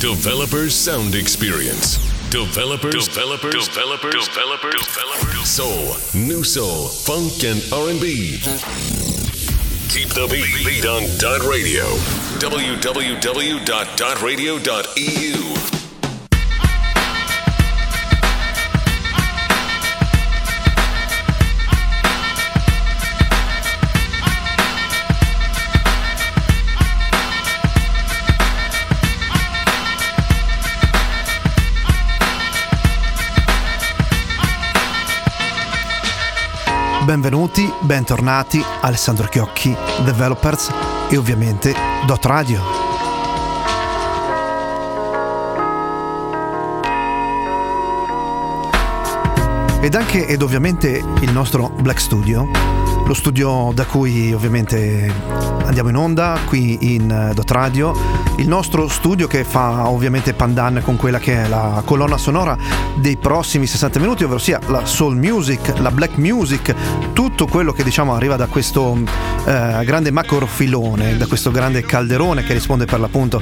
Developers Sound Experience. Developers, developers, developers, developers, developers. Soul, new soul, funk, and R&B. Keep the beat, beat on Dot Radio. www.dotradio.eu. Benvenuti, bentornati Alessandro Chiocchi, Developers e ovviamente Dot Radio. Ed anche ed ovviamente il nostro Black Studio, lo studio da cui ovviamente andiamo in onda qui in Dot Radio, il nostro studio che fa ovviamente pandan con quella che è la colonna sonora dei prossimi 60 minuti, ovvero sia la soul music, la black music, tutto quello che diciamo arriva da questo eh, grande macrofilone, da questo grande calderone che risponde per l'appunto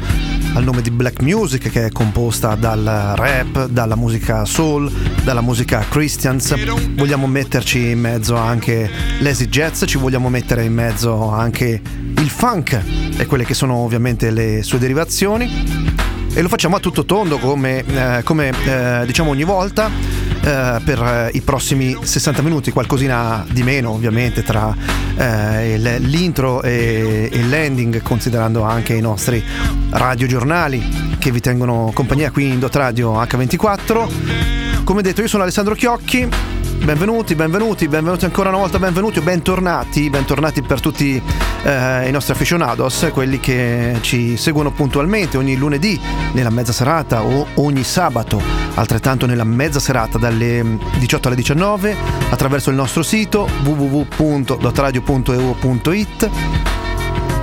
al nome di black music che è composta dal rap, dalla musica soul, dalla musica Christians. Vogliamo metterci in mezzo anche l'easy jazz, ci vogliamo mettere in mezzo anche il funk e quelle che sono ovviamente le sue derivazioni e lo facciamo a tutto tondo come, eh, come eh, diciamo ogni volta eh, per eh, i prossimi 60 minuti, qualcosina di meno ovviamente tra eh, l'intro e il landing, considerando anche i nostri radiogiornali che vi tengono compagnia qui in Dot Radio H24. Come detto, io sono Alessandro Chiocchi benvenuti, benvenuti, benvenuti ancora una volta, benvenuti o bentornati, bentornati per tutti eh, i nostri aficionados, quelli che ci seguono puntualmente ogni lunedì nella mezza serata o ogni sabato, altrettanto nella mezza serata dalle 18 alle 19 attraverso il nostro sito www.dotradio.eu.it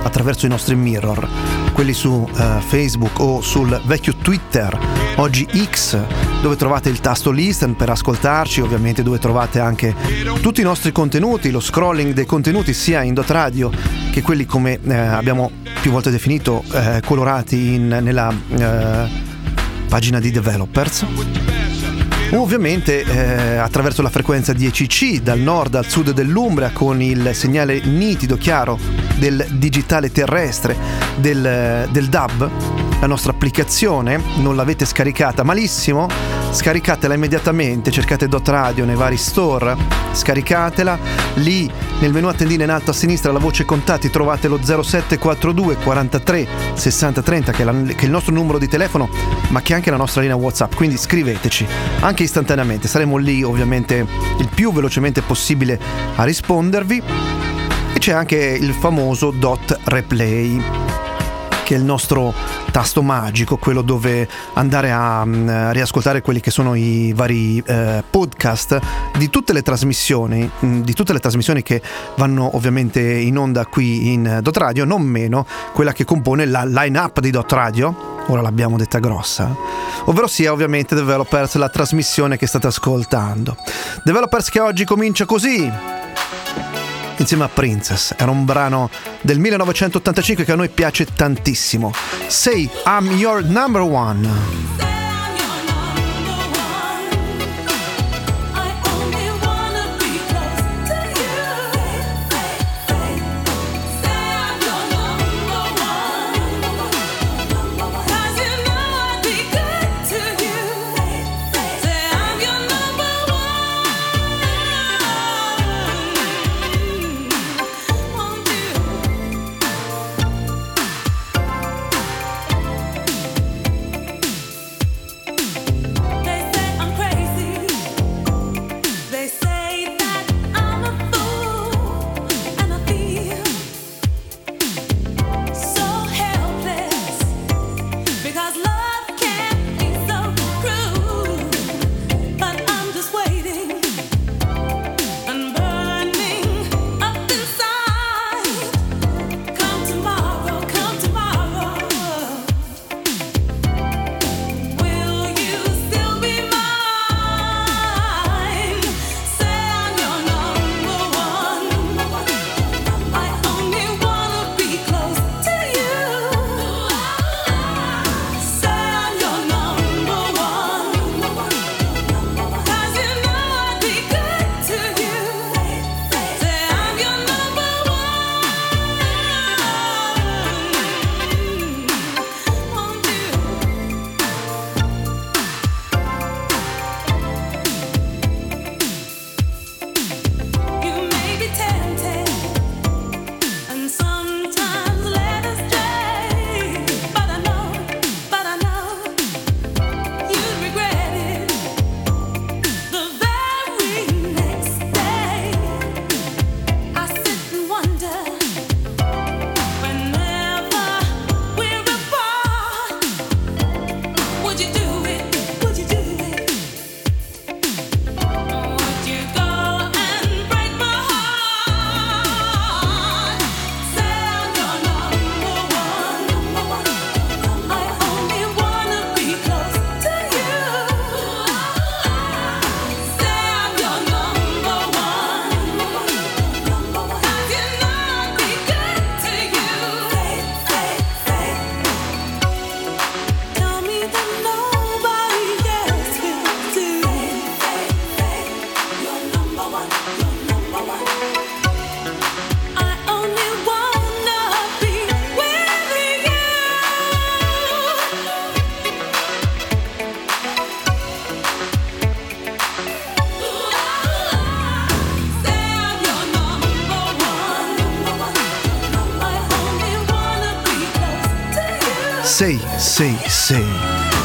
attraverso i nostri mirror, quelli su uh, Facebook o sul vecchio Twitter, oggi X, dove trovate il tasto listen per ascoltarci, ovviamente dove trovate anche tutti i nostri contenuti, lo scrolling dei contenuti sia in Dot Radio che quelli come eh, abbiamo più volte definito eh, colorati in, nella eh, pagina di developers ovviamente eh, attraverso la frequenza 10C dal nord al sud dell'Umbria con il segnale nitido, chiaro del digitale terrestre, del, del DAB, la nostra applicazione, non l'avete scaricata malissimo, scaricatela immediatamente, cercate Dot Radio nei vari store, scaricatela, lì nel menu a tendina in alto a sinistra la voce contatti trovate lo 0742 43 60 30 che è, la, che è il nostro numero di telefono ma che è anche la nostra linea Whatsapp, quindi scriveteci. Anche istantaneamente, saremo lì ovviamente il più velocemente possibile a rispondervi. E c'è anche il famoso dot replay che è il nostro tasto magico, quello dove andare a, mm, riascoltare quelli che sono i vari eh, podcast di tutte le trasmissioni, mm, di tutte le trasmissioni che vanno ovviamente in onda qui in Dot Radio, non meno quella che compone la line-up di Dot Radio. Ora l'abbiamo detta grossa, ovvero sia ovviamente Developers, la trasmissione che state ascoltando. Developers che oggi comincia così insieme a Princess. Era un brano del 1985 che a noi piace tantissimo. Say I'm your number one.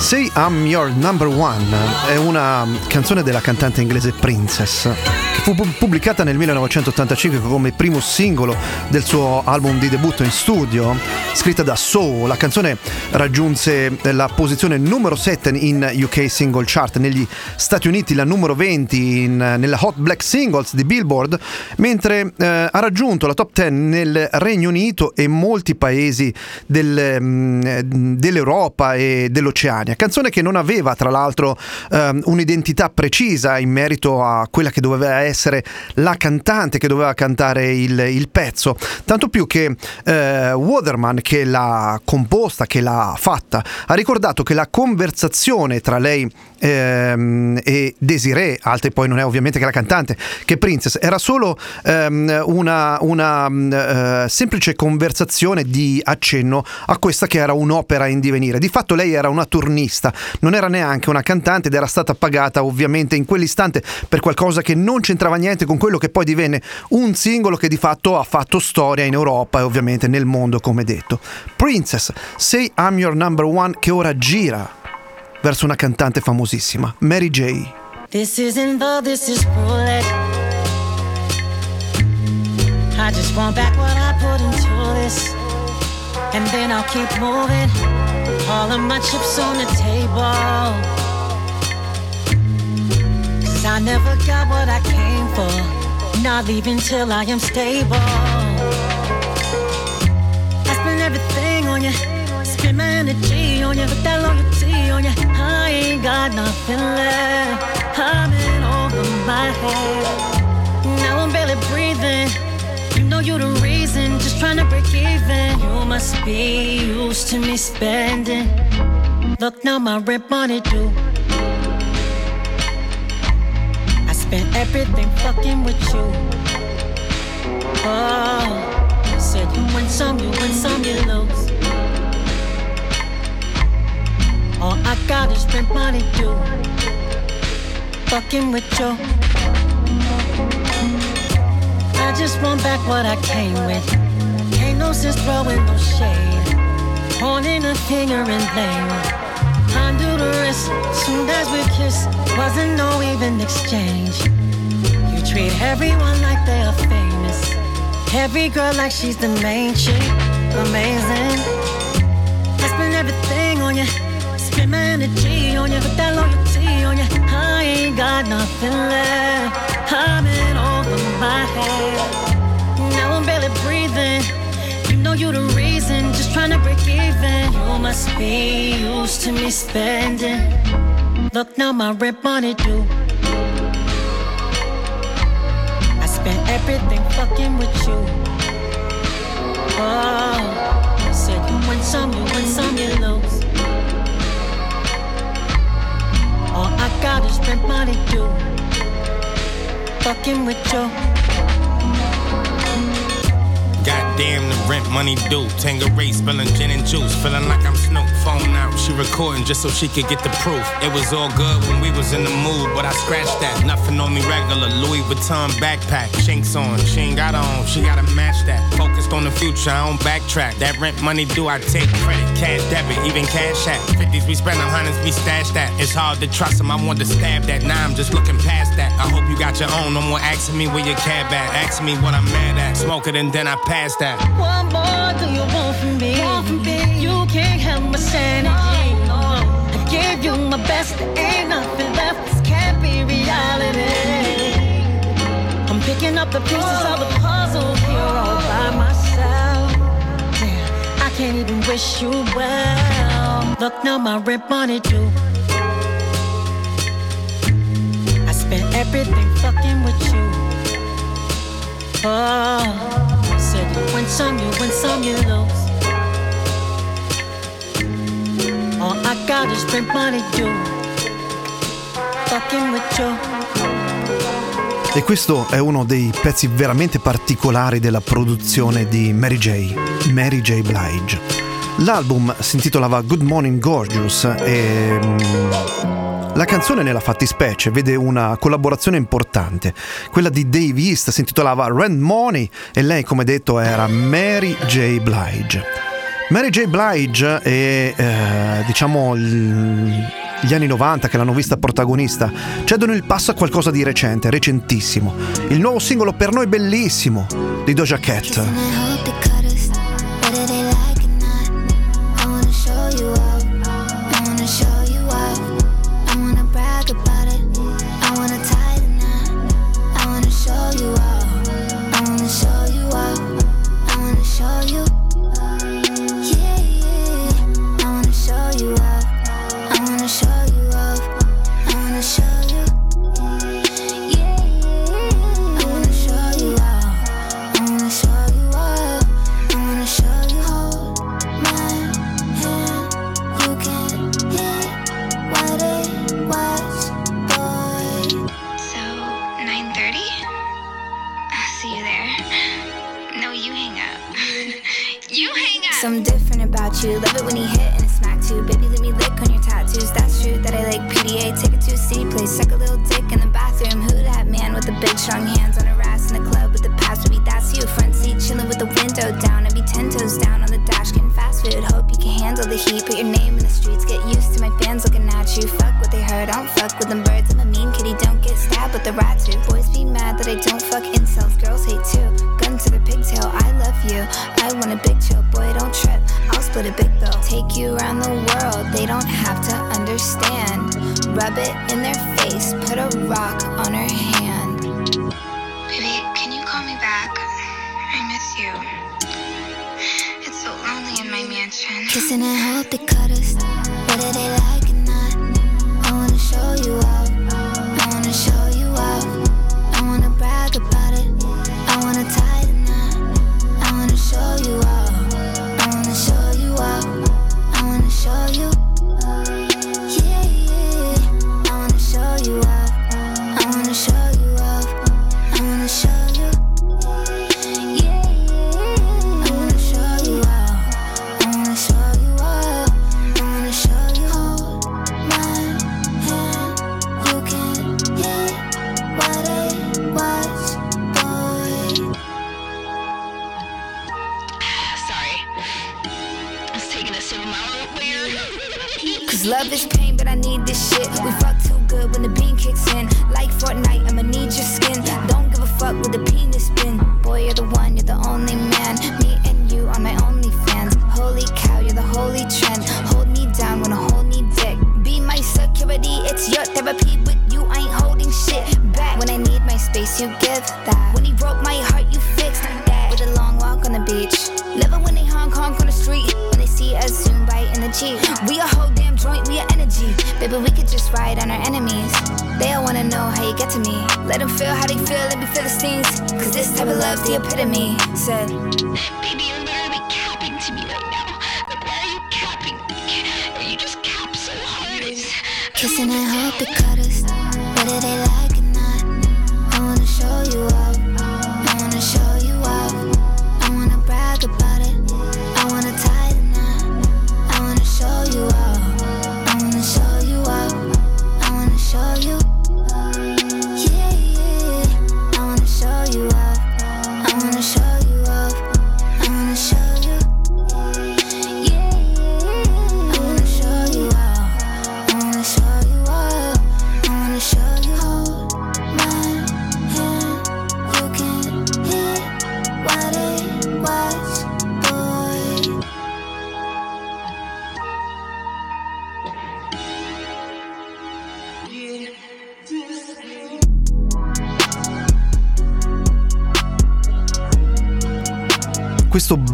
Say I'm Your Number One è una canzone della cantante inglese Princess fu pubblicata nel 1985 come primo singolo del suo album di debutto in studio, scritta da Soul. La canzone raggiunse la posizione numero 7 in UK Single Chart, negli Stati Uniti la numero 20 in, nella Hot Black Singles di Billboard, mentre eh, ha raggiunto la top 10 nel Regno Unito e molti paesi del, mh, mm, dell'Europa e dell'Oceania. Canzone che non aveva tra l'altro um, un'identità precisa in merito a quella che doveva essere la cantante che doveva cantare il, il pezzo, tanto più che uh, Waterman che l'ha composta, che l'ha fatta, ha ricordato che la conversazione tra lei ehm, e Desiree, altri poi non è ovviamente che la cantante, che Princess, era solo ehm, una, una uh, semplice conversazione di accenno a questa che era un'opera in divenire. Di fatto lei era una turnista, non era neanche una cantante ed era stata pagata ovviamente in quell'istante per qualcosa che non c'entrava niente con quello che poi divenne un singolo che di fatto ha fatto storia in Europa e ovviamente nel mondo come detto. Princess, Say I'm Your Number One che ora gira verso una cantante famosissima, Mary J. This isn't love, this is bullet. I just want back what I put into this. And then I'll keep moving. All of my chips on the table. Cause I never got what I came for. Not leaving till I am stable. I spend everything on you. Spend my energy on you. With that loyalty on you. I ain't got nothing left. I'm in over my head. Now I'm barely breathing. You know you're the reason, just trying to break even. You must be used to me spending. Look now, my rent money due. I spent everything fucking with you. Oh, said you win some, you win some, you lose. I got is rent money due. Fucking with you. I just want back what I came with. Ain't no sense throwing no shade. Pointing a finger and blame. Undo the wrist, soon as we kiss, wasn't no even exchange. You treat everyone like they are famous. Every girl like she's the main chick. Amazing. I spend everything on you. On you, but that loyalty on you. I ain't got nothing left. I'm in over my head. Now I'm barely breathing. You know you're the reason, just trying to break even. You must be used to me spending. Look now, my rent money due. I spent everything fucking with you. Oh, you said you some, you win some, you lose. All I got is rent money due. Fucking with you. Goddamn, the rent money due. Tangeray spilling gin and juice. Feeling like I'm Snoop. Phone out, she recording just so she could get the proof. It was all good when we was in the mood, but I scratched that. Nothing on me regular. Louis Vuitton backpack. Chinks on. She ain't got on. She gotta match that. Focused on the future, I don't backtrack. That rent money do I take credit. Cash debit, even cash app. 50s, we spend hundreds, we stash that. It's hard to trust him. I want to stab that. Now I'm just looking past that. I hope you got your own. No more asking me where your cab at. Asking me what I'm mad at. Smoke it and then I pass that. What more do you want from me? Want from me? You can't my there ain't nothing left. This can't be reality. I'm picking up the pieces of the puzzle here all by myself. Damn, I can't even wish you well. Look now, my rent money due. I spent everything fucking with you. Oh said you win some, you win some, you lose. All I got is rent money due. E questo è uno dei pezzi veramente particolari della produzione di Mary J. Mary J. Blige. L'album si intitolava Good Morning Gorgeous e la canzone nella fattispecie vede una collaborazione importante, quella di Dave East si intitolava Rent Money e lei come detto era Mary J. Blige. Mary J. Blige e eh, diciamo gli anni 90 che l'hanno vista protagonista cedono il passo a qualcosa di recente, recentissimo. Il nuovo singolo per noi bellissimo di Doja Cat. you. Love it when he hits 10. Questo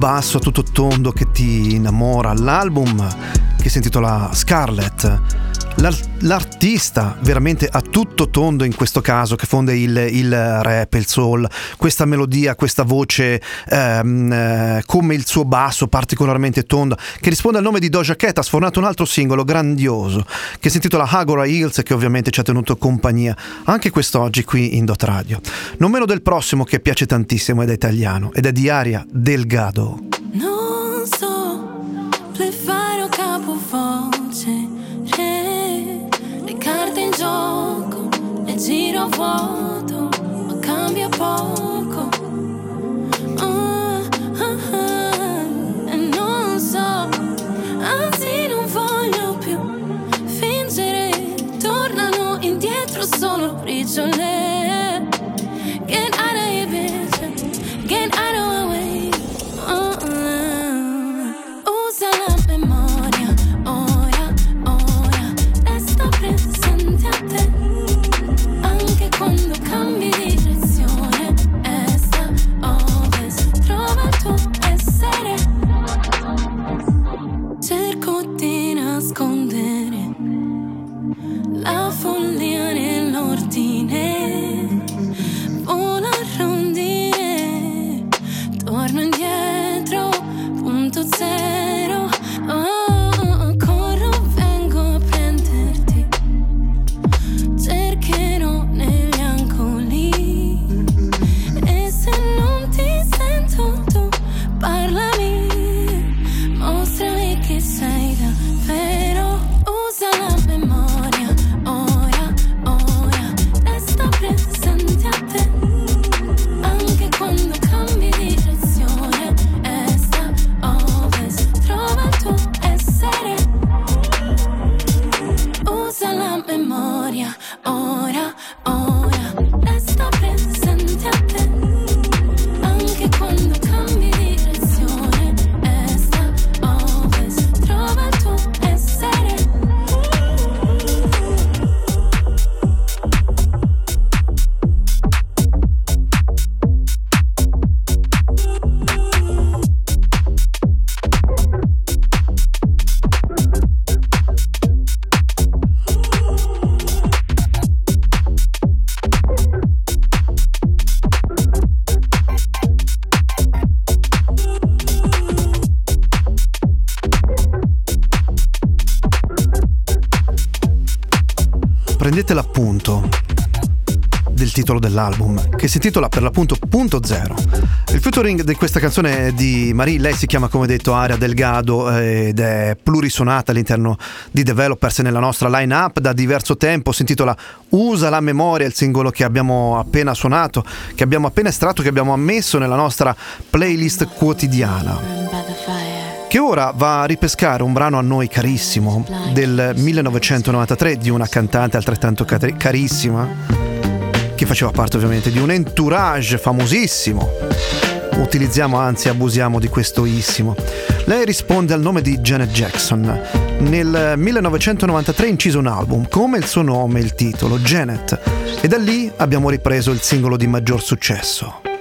basso tutto tondo che ti innamora, l'album che si intitola Scarlet, l'artista veramente a tutto tondo in questo caso che fonde il, il rap, il soul, questa melodia, questa voce ehm, eh, come il suo basso particolarmente tondo che risponde al nome di Doja Cat ha sfornato un altro singolo grandioso che si intitola Agora Hills che ovviamente ci ha tenuto compagnia anche quest'oggi qui in Dot Radio. Non meno del prossimo che piace tantissimo ed è italiano ed è di Aria Delgado. Non Giro vuoto, ma cambia poco. Ah, ah, ah, e non so, anzi non voglio più fingere. Tornano indietro solo briciole. Get out torno indietro, punto zero. Si intitola per l'appunto Punto Zero. Il featuring di questa canzone è di Marie, lei si chiama come detto Aria Delgado eh, ed è plurisonata all'interno di Developers nella nostra line-up da diverso tempo, si intitola Usa la memoria, il singolo che abbiamo appena suonato, che abbiamo appena estratto, che abbiamo ammesso nella nostra playlist quotidiana che ora va a ripescare un brano a noi carissimo del 1993 di una cantante altrettanto car- carissima che faceva parte ovviamente di un entourage famosissimo. Utilizziamo, anzi abusiamo di questo issimo. Lei risponde al nome di Janet Jackson. Nel 1993 incise un album, come il suo nome e il titolo, Janet, e da lì abbiamo ripreso il singolo di maggior successo.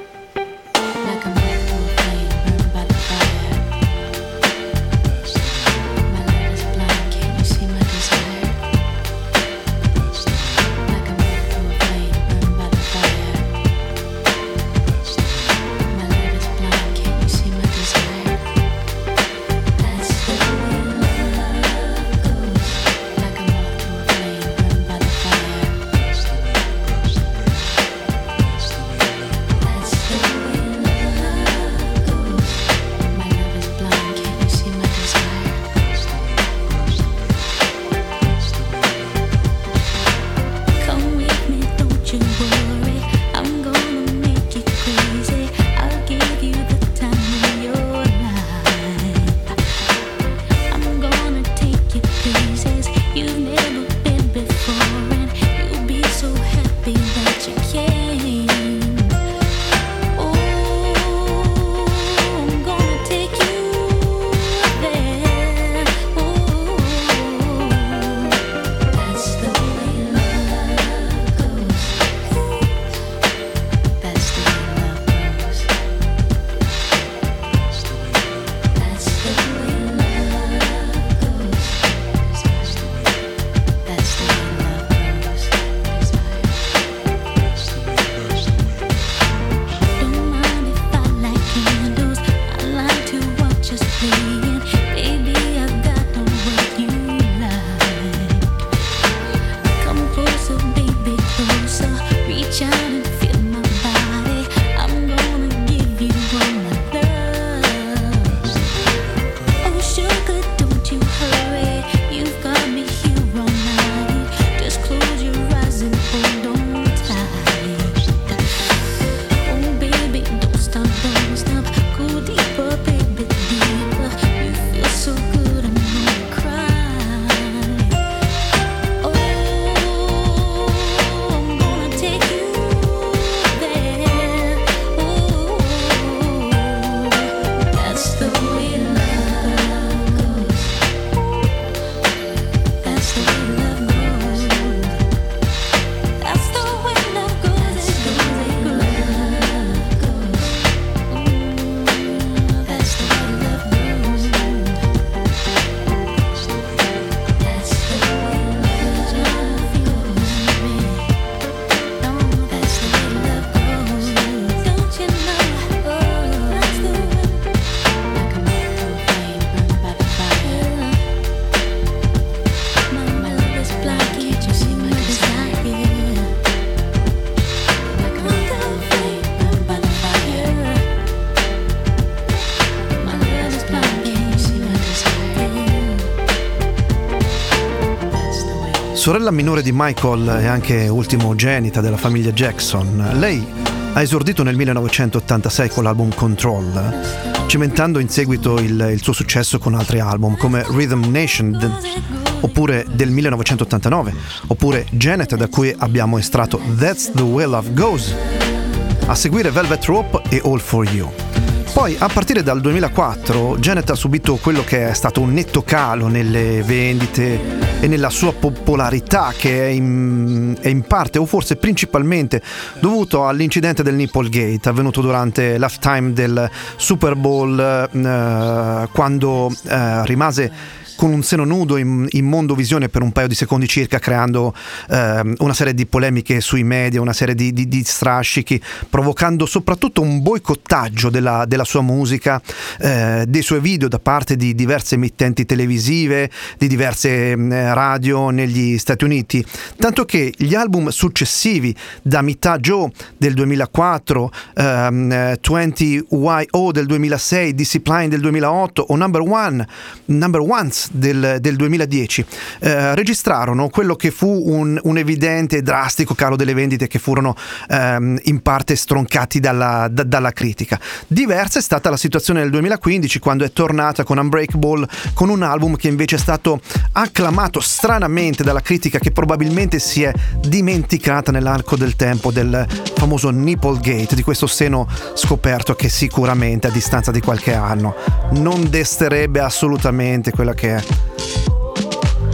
Sorella minore di Michael e anche ultimogenita della famiglia Jackson, lei ha esordito nel 1986 con l'album Control, cimentando in seguito il, il suo successo con altri album come Rhythm Nation de, oppure del 1989, oppure Janet da cui abbiamo estratto That's the Way Love Goes, a seguire Velvet Rope e All for You. Poi, a partire dal 2004, Janet ha subito quello che è stato un netto calo nelle vendite e nella sua popolarità, che è in, è in parte o forse principalmente dovuto all'incidente del Nipplegate avvenuto durante l'halftime del Super Bowl, eh, quando eh, rimase con un seno nudo in, in mondovisione per un paio di secondi circa, creando eh, una serie di polemiche sui media, una serie di, di, di strascichi, provocando soprattutto un boicottaggio della, della sua musica, eh, dei suoi video da parte di diverse emittenti televisive, di diverse eh, radio negli Stati Uniti, tanto che gli album successivi da Mita Joe del 2004, ehm, 20YO del 2006, Discipline del 2008 o Number One, Number Ones del, del 2010 eh, registrarono quello che fu un, un, evidente e drastico calo delle vendite che furono ehm, in parte stroncati dalla, da, dalla, critica. Diversa è stata la situazione nel 2015 quando è tornata con Unbreakable con un album che invece è stato acclamato stranamente dalla critica che probabilmente si è dimenticata nell'arco del tempo del famoso Nipplegate, di questo seno scoperto che sicuramente a distanza di qualche anno non desterebbe assolutamente quella che è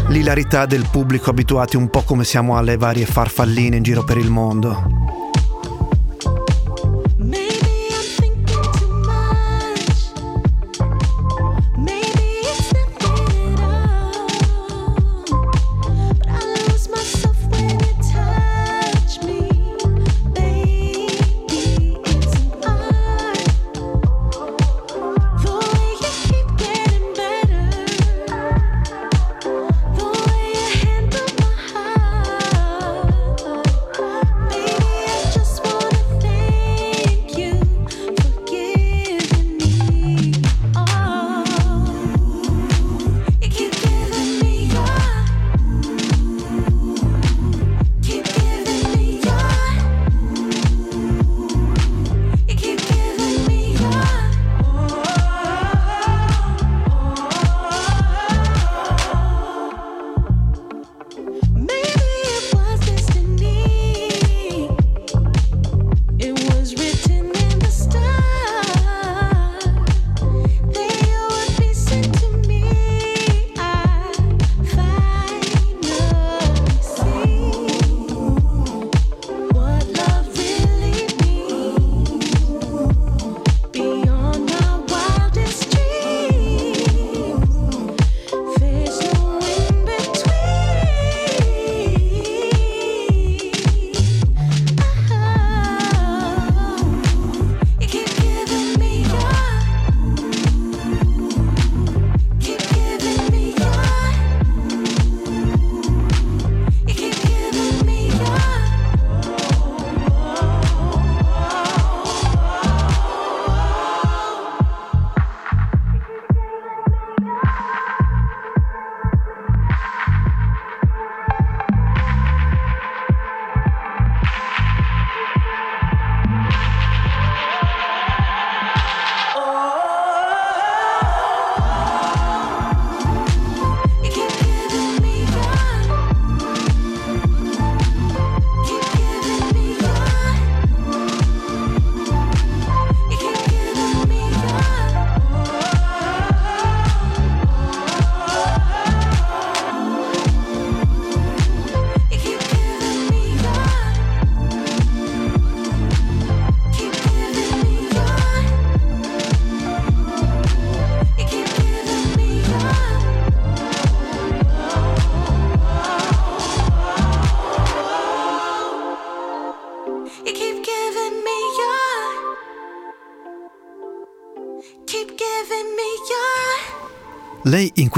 l'ilarità del pubblico abituati un po' come siamo alle varie farfalline in giro per il mondo.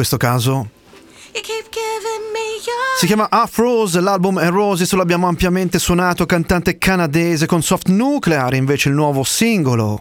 Questo caso si chiama Afrose, l'album è Roses, lo abbiamo ampiamente suonato, cantante canadese con Soft Nuclear, invece il nuovo singolo.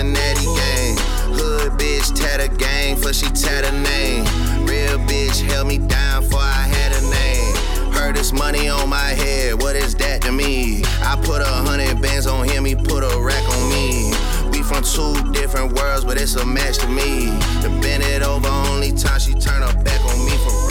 Cincinnati gang. Hood bitch tat a gang for she tat name. Real bitch held me down for I had a name. Heard this money on my head, what is that to me? I put a hundred bands on him, he put a rack on me. We from two different worlds, but it's a match to me. To bend it over, only time she turn her back on me for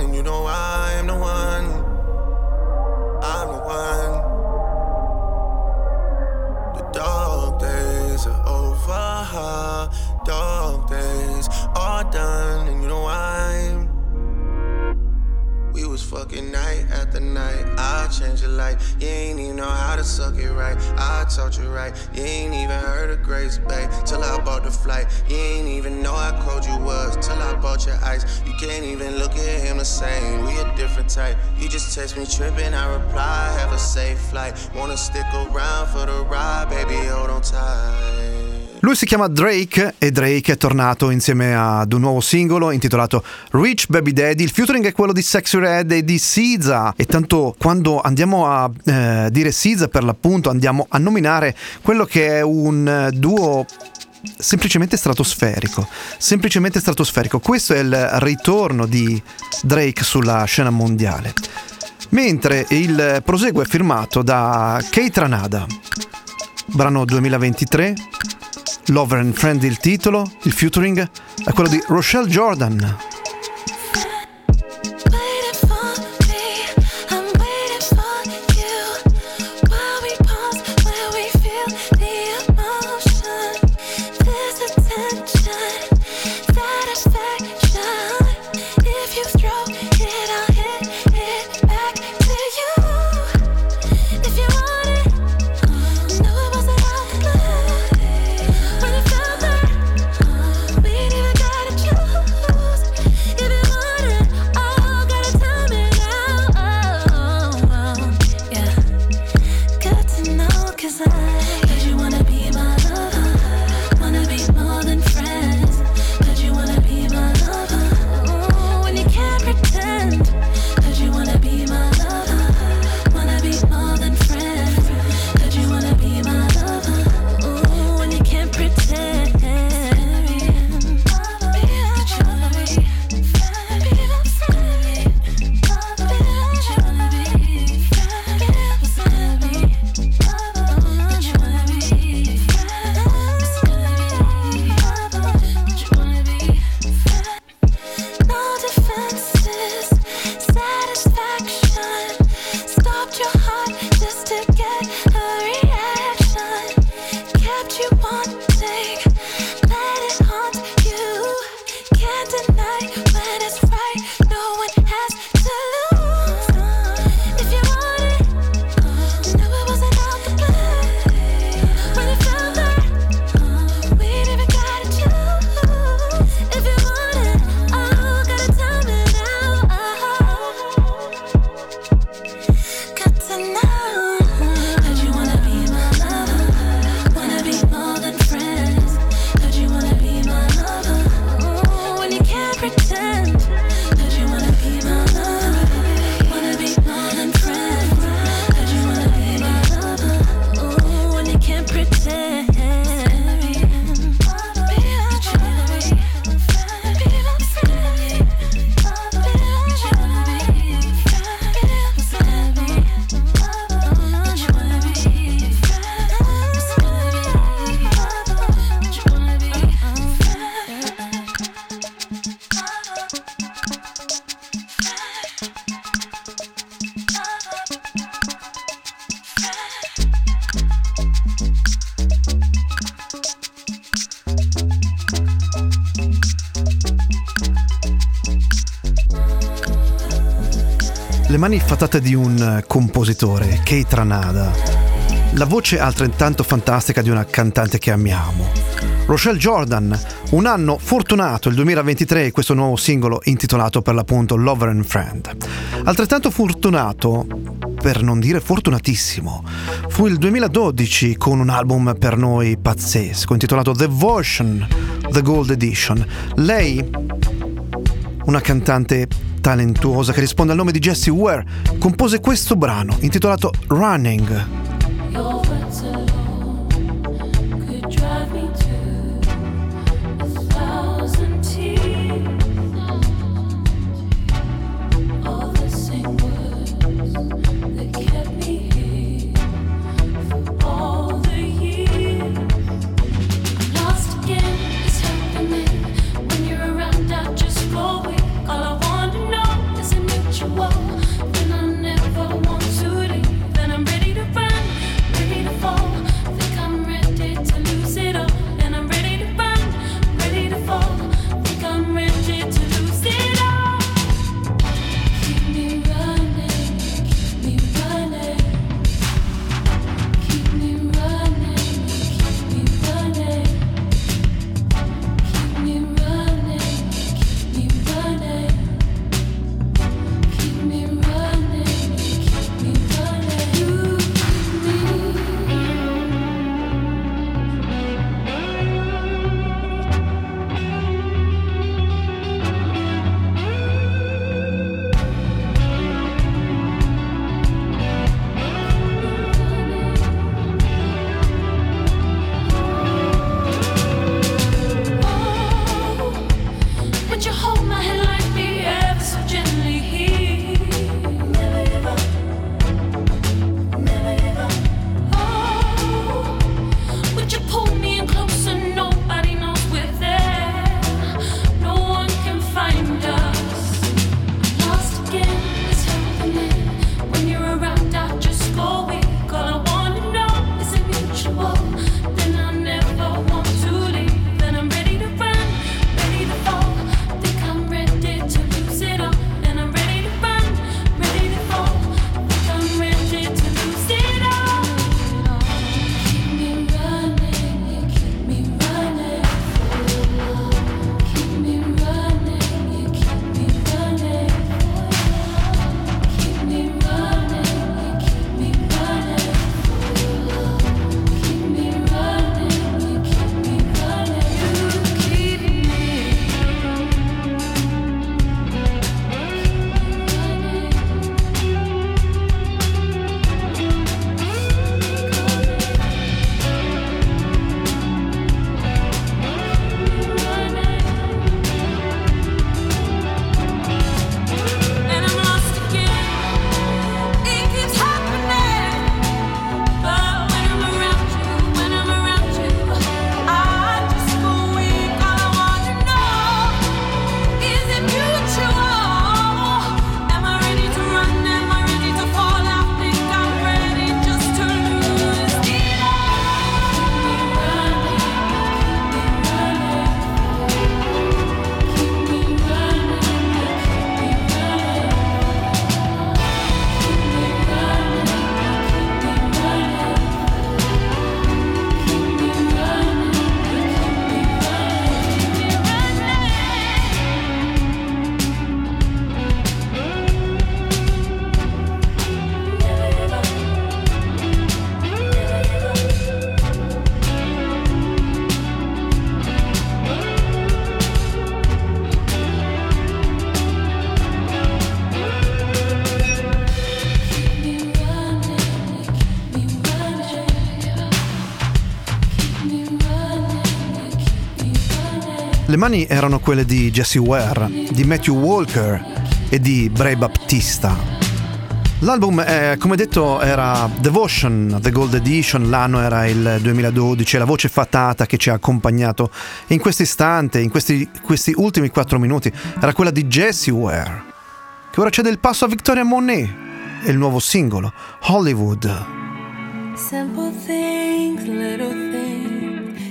and you know I'm the one. I'm the one. The dog days are over. Dog days are done, and you know I'm. Fucking night after night. I'll change your life. You ain't even know how to suck it right. I taught you right. You ain't even heard of Grace Bay till I bought the flight. You ain't even know how cold you was till I bought your ice. You can't even look at him the same. We a different type. You just text me tripping. I reply, have a safe flight. Wanna stick around for the ride, baby? Hold on tight. Lui si chiama Drake e Drake è tornato insieme ad un nuovo singolo intitolato Rich Baby Daddy. Il featuring è quello di Sexy Red e di SZA e tanto quando andiamo a eh, dire SZA per l'appunto andiamo a nominare quello che è un eh, duo semplicemente stratosferico, semplicemente stratosferico. Questo è il ritorno di Drake sulla scena mondiale. Mentre il proseguo è firmato da Kate Ranada, brano 2023, Lover and Friend il titolo, il featuring è quello di Rochelle Jordan. Mani fatate di un eh, compositore, Kate Ranada. La voce altrettanto fantastica di una cantante che amiamo. Rochelle Jordan, un anno fortunato, il 2023, e questo nuovo singolo intitolato per l'appunto Lover and Friend. Altrettanto fortunato, per non dire fortunatissimo, fu il 2012 con un album per noi pazzesco intitolato Devotion, The Gold Edition. Lei, una cantante talentuosa che risponde al nome di Jessie Ware, compose questo brano intitolato Running. Mani erano quelle di Jessie Ware, di Matthew Walker e di Bray Baptista. L'album, eh, come detto, era Devotion, The Gold Edition, l'anno era il 2012, la voce fatata che ci ha accompagnato in questo istante, in questi, questi ultimi quattro minuti, era quella di Jessie Ware, che ora cede il passo a Victoria Monet e il nuovo singolo, Hollywood. Simple things, little things,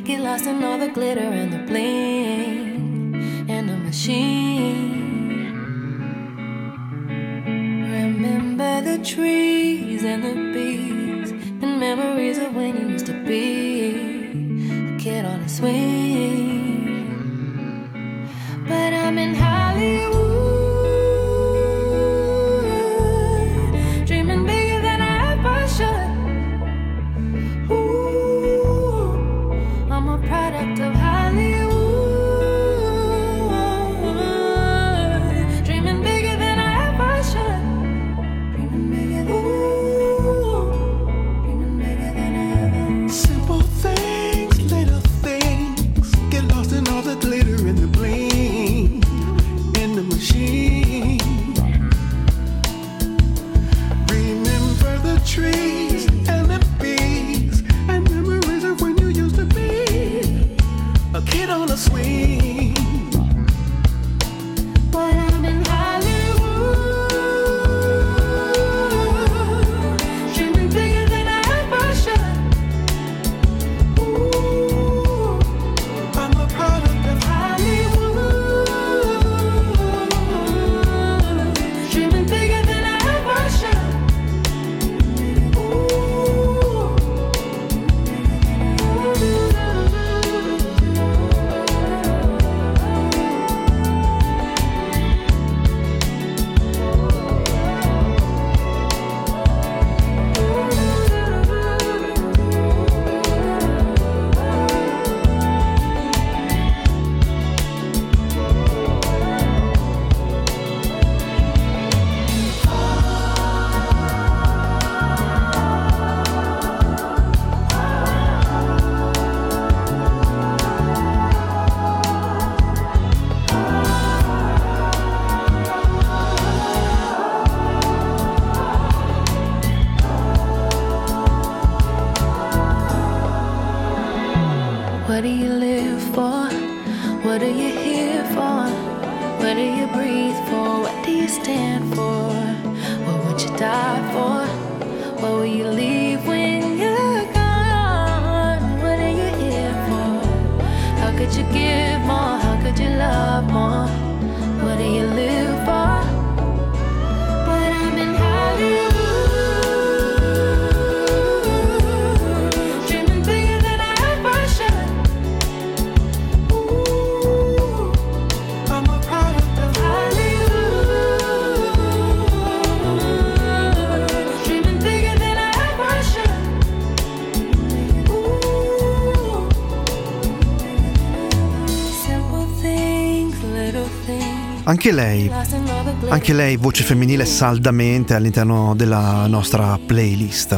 get lost in all the glitter and the bling and the machine. Remember the trees and the bees and memories of when you used to be a kid on a swing. Anche lei, anche lei voce femminile saldamente all'interno della nostra playlist.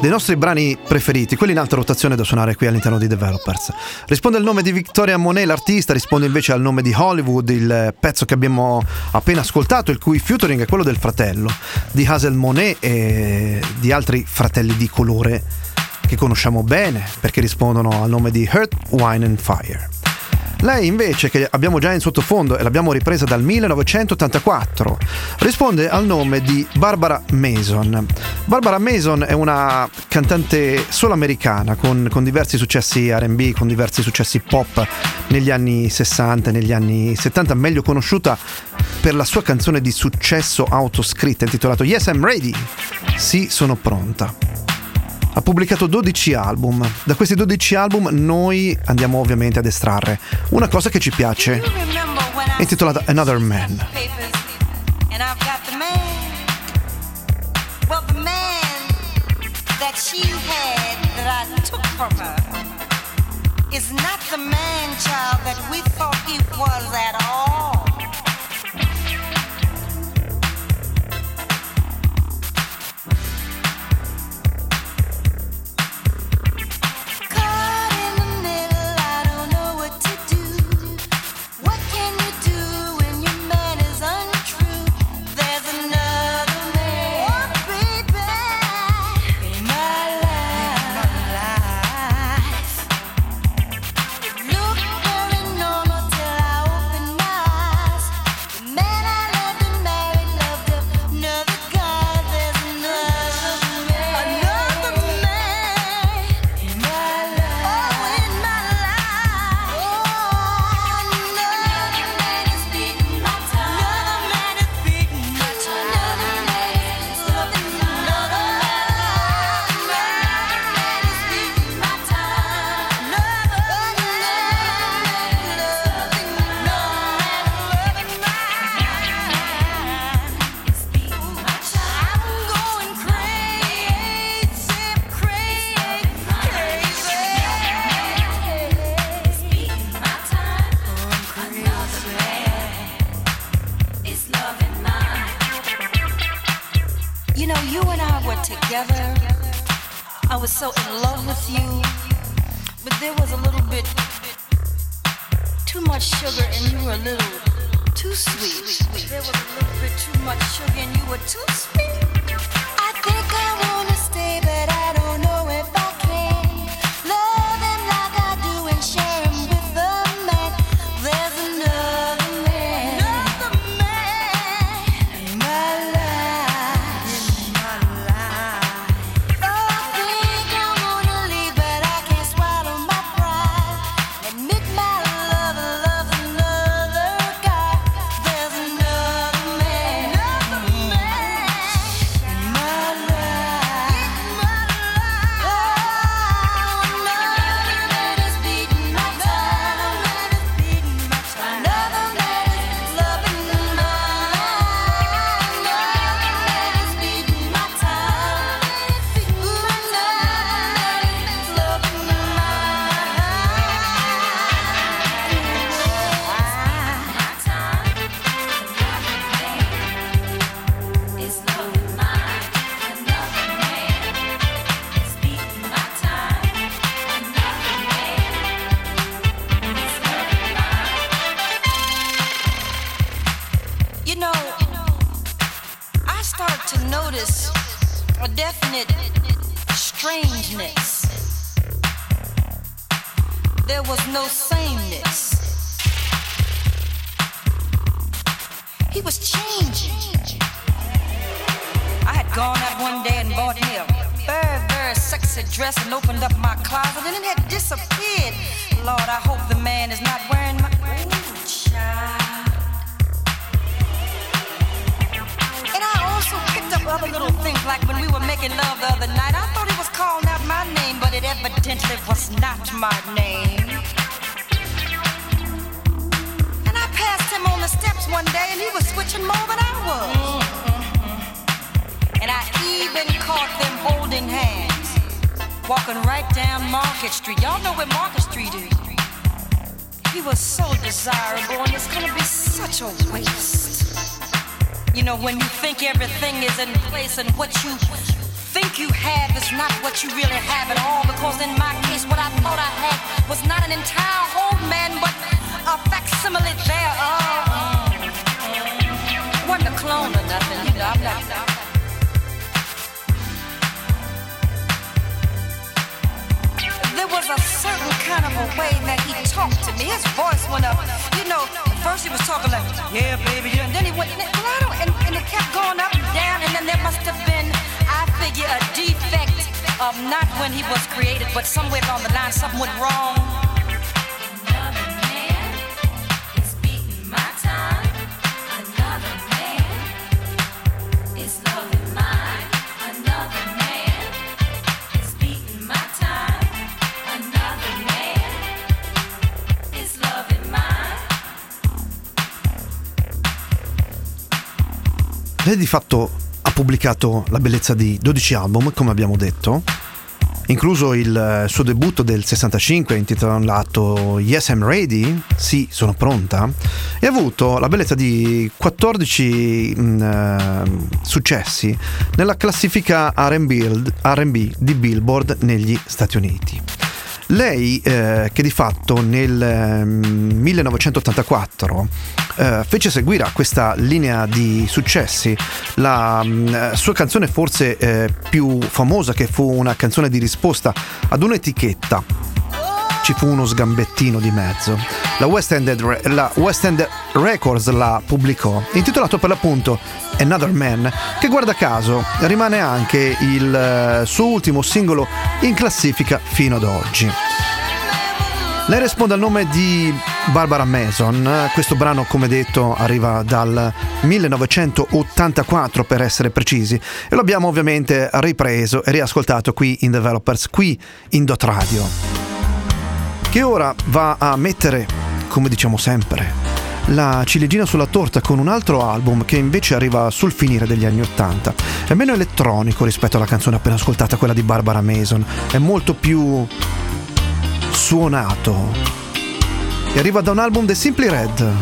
Dei nostri brani preferiti, quelli in alta rotazione da suonare qui all'interno di Developers. Risponde al nome di Victoria Monet, l'artista, risponde invece al nome di Hollywood, il pezzo che abbiamo appena ascoltato, il cui featuring è quello del fratello di Hazel Monet e di altri fratelli di colore che conosciamo bene perché rispondono al nome di Earth, Wine and Fire. Lei invece, che abbiamo già in sottofondo e l'abbiamo ripresa dal 1984, risponde al nome di Barbara Mason. Barbara Mason è una cantante solo americana con, con diversi successi RB, con diversi successi pop negli anni 60 e negli anni 70, meglio conosciuta per la sua canzone di successo autoscritta intitolata Yes I'm Ready. Sì, sono pronta. Ha pubblicato 12 album. Da questi 12 album noi andiamo ovviamente ad estrarre una cosa che ci piace, intitolata Another Man. is not the man child that we thought he was at all. Much sugar and you were too sweet. There was no sameness. He was changing. I had gone out one day and bought me a very, very sexy dress and opened up my closet and it had disappeared. Lord, I hope the man is not wearing my. Ooh, child. And I also picked up other little things like when we were making love the other night. I was out my name, but it evidently was not my name. And I passed him on the steps one day and he was switching more than I was. And I even caught them holding hands, walking right down Market Street. Y'all know where Market Street is. He was so desirable, and it's gonna be such a waste. You know, when you think everything is in place and what you think you have is not what you really have at all. Because in my case, what I thought I had was not an entire whole man, but a facsimile thereof. Wasn't a clone or nothing, you know. I'm not. There was a certain kind of a way that he talked to me. His voice went up. You know, first he was talking like, yeah, baby, yeah. And then he went, I don't, and, and it kept going up and down. And then there must have been, figure, a defect of not when he was created, but somewhere along the line, something went wrong. Another man is beating my time. Another man is loving mine. Another man is beating my time. Another man is loving mine. Lei di fatto ha pubblicato la bellezza di 12 album, come abbiamo detto, incluso il eh, suo debutto del 65 intitolato Yes I'm Ready, sì, sono pronta, e ha avuto la bellezza di 14 mh, eh, successi nella classifica R&B, R&B di Billboard negli Stati Uniti. Lei, eh, che di fatto nel eh, 1984 eh, fece seguire a questa linea di successi la mh, sua canzone forse eh, più famosa, che fu una canzone di risposta ad un'etichetta. Ci fu uno sgambettino di mezzo. La West End, la West End Records la pubblicò, intitolato per l'appunto Another Man, che guarda caso rimane anche il eh, suo ultimo singolo in classifica fino ad oggi. Lei risponde al nome di Barbara Mason, questo brano come detto arriva dal 1984 per essere precisi e lo abbiamo ovviamente ripreso e riascoltato qui in Developers, qui in Dot Radio, che ora va a mettere, come diciamo sempre, la ciliegina sulla torta con un altro album che invece arriva sul finire degli anni 80. È meno elettronico rispetto alla canzone appena ascoltata, quella di Barbara Mason, è molto più suonato. E arriva da un album The Simply Red.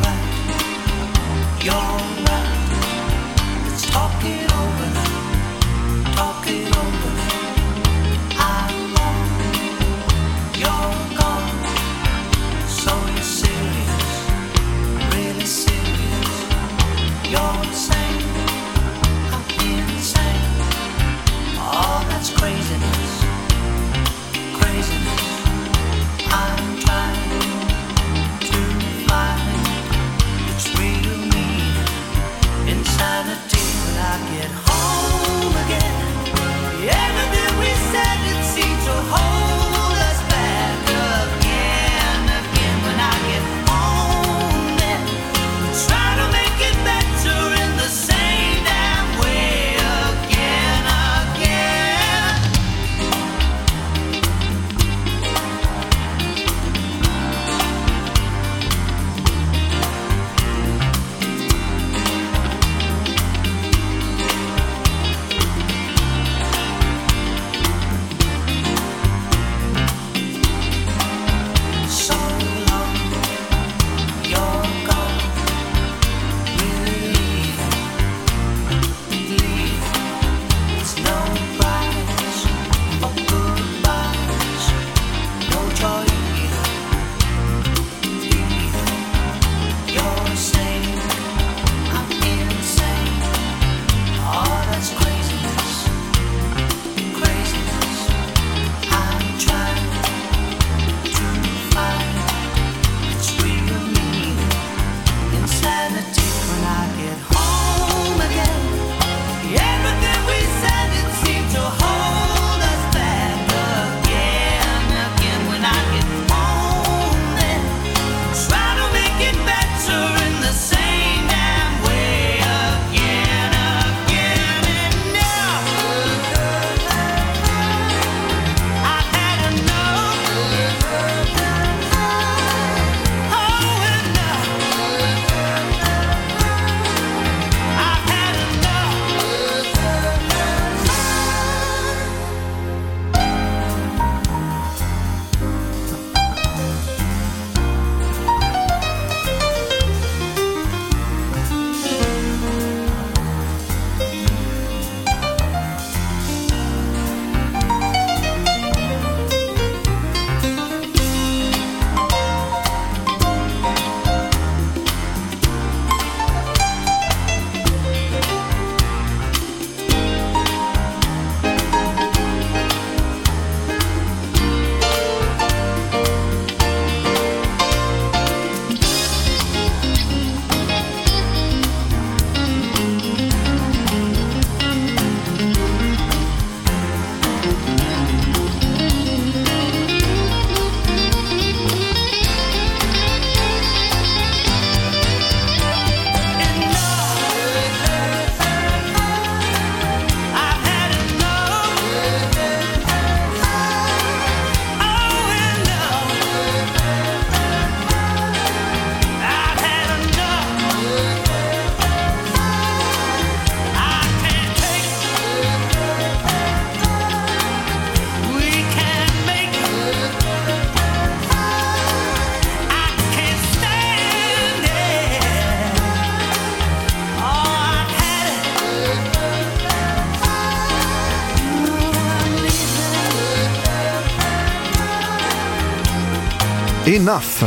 Enough.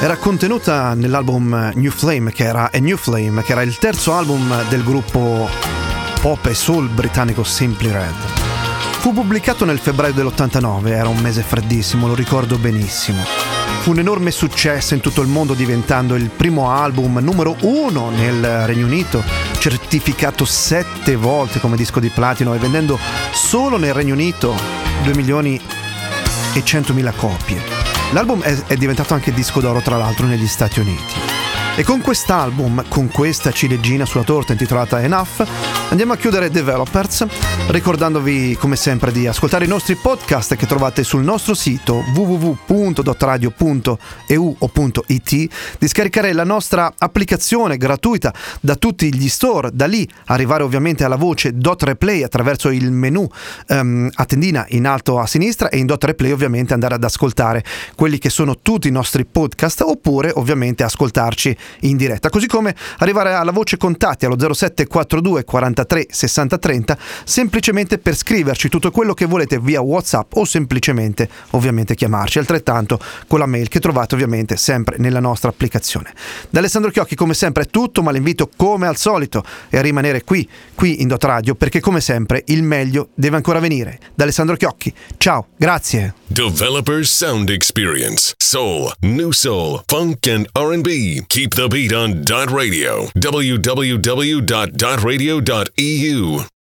Era contenuta nell'album New Flame, che era New Flame, che era il terzo album del gruppo pop e soul britannico Simply Red. Fu pubblicato nel febbraio dell'89, era un mese freddissimo, lo ricordo benissimo. Fu un enorme successo in tutto il mondo diventando il primo album numero uno nel Regno Unito, certificato sette volte come disco di platino e vendendo solo nel Regno Unito 2 milioni e 100.000 copie. L'album è, è diventato anche disco d'oro tra l'altro negli Stati Uniti. E con quest'album, con questa ciliegina sulla torta intitolata Enough, andiamo a chiudere Developers, ricordandovi come sempre di ascoltare i nostri podcast che trovate sul nostro sito www.dotradio.eu o .it, di scaricare la nostra applicazione gratuita da tutti gli store, da lì arrivare ovviamente alla voce Dot Replay attraverso il menu ehm, a tendina in alto a sinistra e in Dot Replay ovviamente andare ad ascoltare quelli che sono tutti i nostri podcast oppure ovviamente ascoltarci in diretta, così come arrivare alla voce contatti allo 0742 43 60 30 semplicemente per scriverci tutto quello che volete via WhatsApp o semplicemente ovviamente chiamarci, altrettanto con la mail che trovate ovviamente sempre nella nostra applicazione. Da Alessandro Chiocchi come sempre è tutto, ma l'invito come al solito è a rimanere qui, qui in Dot Radio, perché come sempre il meglio deve ancora venire. Da Alessandro Chiocchi, ciao, grazie. Developers Sound Experience. Soul, New Soul, Funk, and R&B. Keep the beat on Dot Radio. www.dotradio.eu.